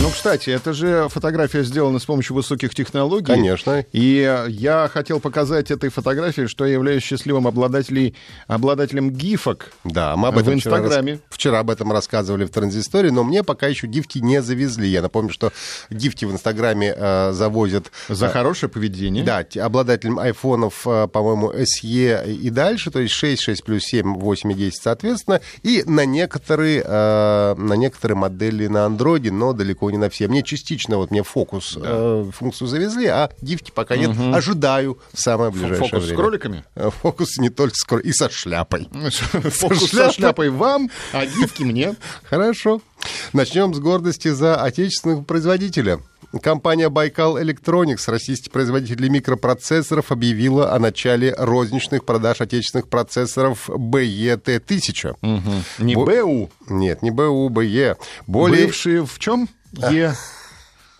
Ну, кстати, это же фотография сделана с помощью высоких технологий. Конечно. И я хотел показать этой фотографии, что я являюсь счастливым обладателем, обладателем гифок Да, мы об в этом вчера Инстаграме. рас- Вчера, об этом рассказывали в транзисторе, но мне пока еще гифки не завезли. Я напомню, что гифки в Инстаграме э, завозят... За э, хорошее поведение. Да, те- обладателям айфонов, э, по-моему, SE и дальше, то есть 6, 6 плюс 7, 8 и 10 соответственно, и на некоторые, э, на некоторые модели на андроиде, но далеко не на все. Мне частично, вот мне фокус, э, функцию завезли, а гифки пока нет. Ожидаю в самое ближайшее Фокус с время. кроликами? Э, Фокус не только с кроликами, и со шляпой. Фокус со шляпой вам, а гифки мне. Хорошо. Начнем с гордости за отечественного производителя. Компания Байкал Electronics, российский производитель микропроцессоров, объявила о начале розничных продаж отечественных процессоров BET-1000. Не Бо- БУ. Нет, не БУ, BE. Более, Бывшие в чем? Е.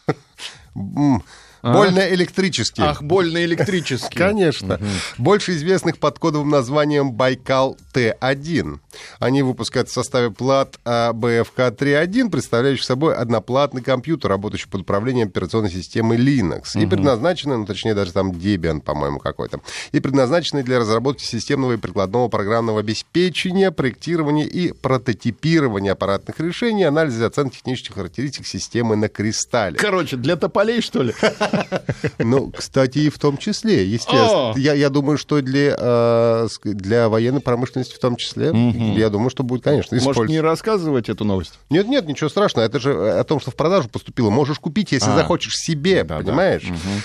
м, больно электрические. Ах, больно электрический. Конечно. Больше известных под кодовым названием Байкал Т1. Они выпускают в составе плат а, BFK-3.1, представляющих собой одноплатный компьютер, работающий под управлением операционной системы Linux. И предназначены, ну, точнее, даже там Debian, по-моему, какой-то. И предназначены для разработки системного и прикладного программного обеспечения, проектирования и прототипирования аппаратных решений, анализа и оценки технических характеристик системы на кристалле. Короче, для тополей, что ли? Ну, кстати, и в том числе, естественно. Я, думаю, что э, для военной промышленности в том числе, я думаю, что будет, конечно, Может, использоваться. не рассказывать эту новость? Нет, нет, ничего страшного. Это же о том, что в продажу поступило. Можешь купить, если А. захочешь себе, Да, да. понимаешь?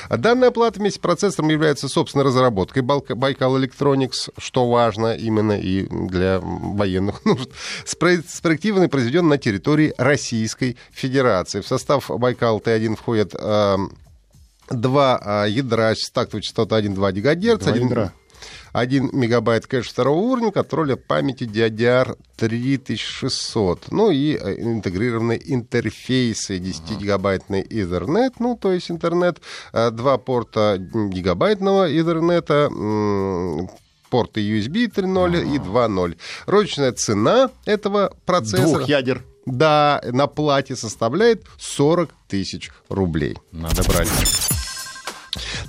А данная плата вместе с процессором является собственной разработкой Байкал Electronics, что важно именно и для военных нужд. Спро- Спроектирован и произведен на территории Российской Федерации. В состав Байкал Т1 входят э, два ядра с тактовой частотой 1,2 ГГц. Два ядра. 1 мегабайт кэш второго уровня, контроля памяти DDR 3600. Ну и э, интегрированные интерфейсы 10-гигабайтный Ethernet, ну то есть интернет, э, два порта гигабайтного Ethernet, порты USB 3.0 и 2.0. Розничная цена этого процессора... Двух ядер. Да, на плате составляет 40 тысяч рублей. Надо брать.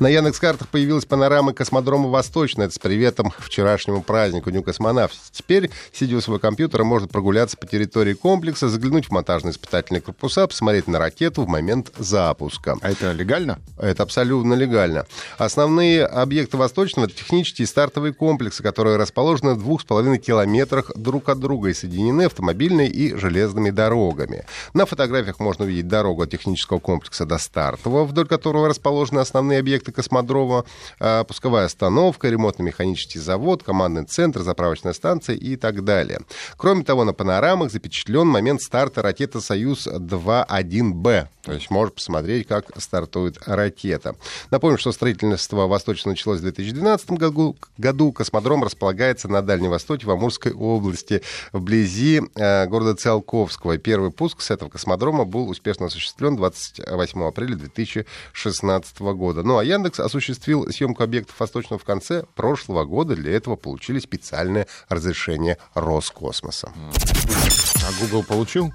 На Яндекс.Картах появилась панорама космодрома Восточный. Это с приветом вчерашнему празднику Дню космонавтики. Теперь, сидя у своего компьютера, можно прогуляться по территории комплекса, заглянуть в монтажные испытательные корпуса, посмотреть на ракету в момент запуска. А это легально? Это абсолютно легально. Основные объекты Восточного — это технические и стартовые комплексы, которые расположены в двух с половиной километрах друг от друга и соединены автомобильной и железными дорогами. На фотографиях можно увидеть дорогу от технического комплекса до стартового, вдоль которого расположены основные объекты космодрома, а, пусковая остановка, ремонтно-механический завод, командный центр, заправочная станция и так далее. Кроме того, на панорамах запечатлен момент старта ракеты «Союз-2-1Б». То есть можно посмотреть, как стартует ракета. Напомню, что строительство Восточно началось в 2012 году. году. Космодром располагается на Дальнем Востоке, в Амурской области, вблизи э, города Циолковского. Первый пуск с этого космодрома был успешно осуществлен 28 апреля 2016 года. Ну а Яндекс осуществил съемку объектов Восточного в конце прошлого года. Для этого получили специальное разрешение Роскосмоса. А Google получил?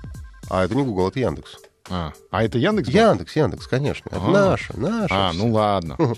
А это не Google, это Яндекс. А, а это Яндекс? был? Яндекс, Яндекс, конечно. Это А. наше, наше. А, ну ладно.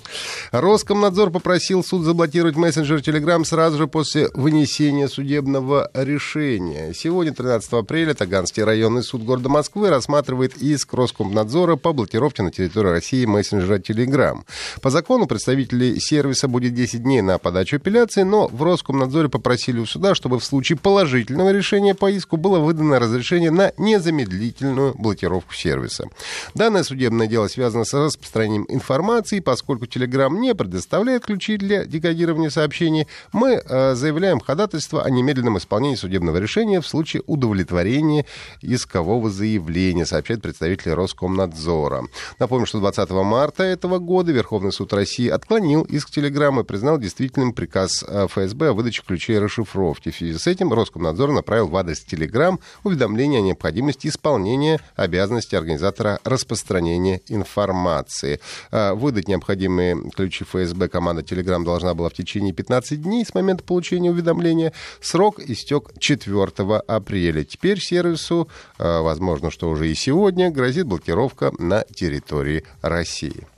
Роскомнадзор попросил суд заблокировать мессенджер Telegram сразу же после вынесения судебного решения. Сегодня, 13 апреля, Таганский районный суд города Москвы рассматривает иск Роскомнадзора по блокировке на территории России мессенджера Telegram. По закону представителей сервиса будет 10 дней на подачу апелляции, но в Роскомнадзоре попросили у суда, чтобы в случае положительного решения по иску было выдано разрешение на незамедлительную блокировку сервиса. Данное судебное дело связано с распространением информации, поскольку Telegram не предоставляет ключи для декодирования сообщений, мы э, заявляем ходатайство о немедленном исполнении судебного решения в случае удовлетворения искового заявления, сообщает представитель Роскомнадзора. Напомню, что 20 марта этого года Верховный суд России отклонил иск Телеграма и признал действительным приказ э, ФСБ о выдаче ключей расшифровки. В связи с этим Роскомнадзор направил в адрес Телеграм уведомление о необходимости исполнения обязанности организатора распространения информации. Э, выдать необходимые ключи ФСБ команда Телеграм должна была в течение 15 дней с момента получения уведомления. Срок истек 4 апреля. Теперь сервису, э, возможно, что уже и сегодня, грозит блокировка на территории России.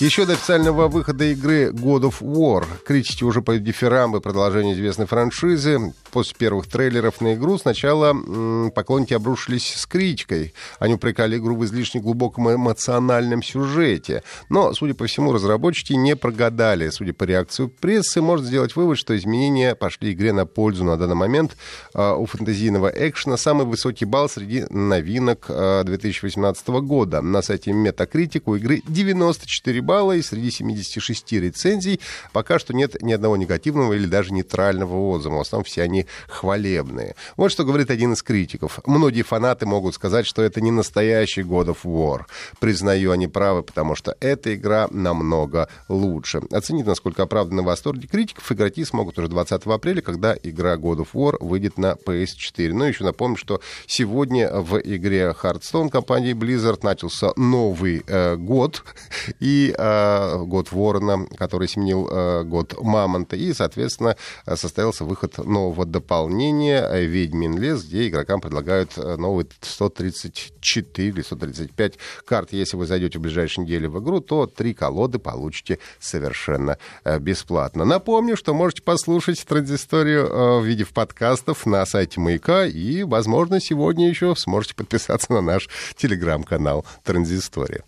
Еще до официального выхода игры God of War кричите уже по дифирамбы продолжение известной франшизы. После первых трейлеров на игру сначала м, поклонники обрушились с критикой. Они упрекали игру в излишне глубоком эмоциональном сюжете. Но, судя по всему, разработчики не прогадали. Судя по реакции прессы, можно сделать вывод, что изменения пошли игре на пользу на данный момент. Э, у фэнтезийного экшена самый высокий балл среди новинок э, 2018 года. На сайте Metacritic у игры 94 балла, и среди 76 рецензий пока что нет ни одного негативного или даже нейтрального отзыва. В основном все они хвалебные. Вот что говорит один из критиков. Многие фанаты могут сказать, что это не настоящий God of War. Признаю, они правы, потому что эта игра намного лучше. Оценить, насколько оправданы восторги критиков, игроки смогут уже 20 апреля, когда игра God of War выйдет на PS4. Ну, еще напомню, что сегодня в игре Hearthstone компании Blizzard начался новый э, год, и э, год Ворона, который сменил э, год Мамонта, и, соответственно, состоялся выход нового дополнения «Ведьмин лес», где игрокам предлагают э, новые 134 или 135 карт. Если вы зайдете в ближайшие недели в игру, то три колоды получите совершенно э, бесплатно. Напомню, что можете послушать транзисторию э, в виде подкастов на сайте Маяка, и, возможно, сегодня еще сможете подписаться на наш телеграм-канал «Транзистория».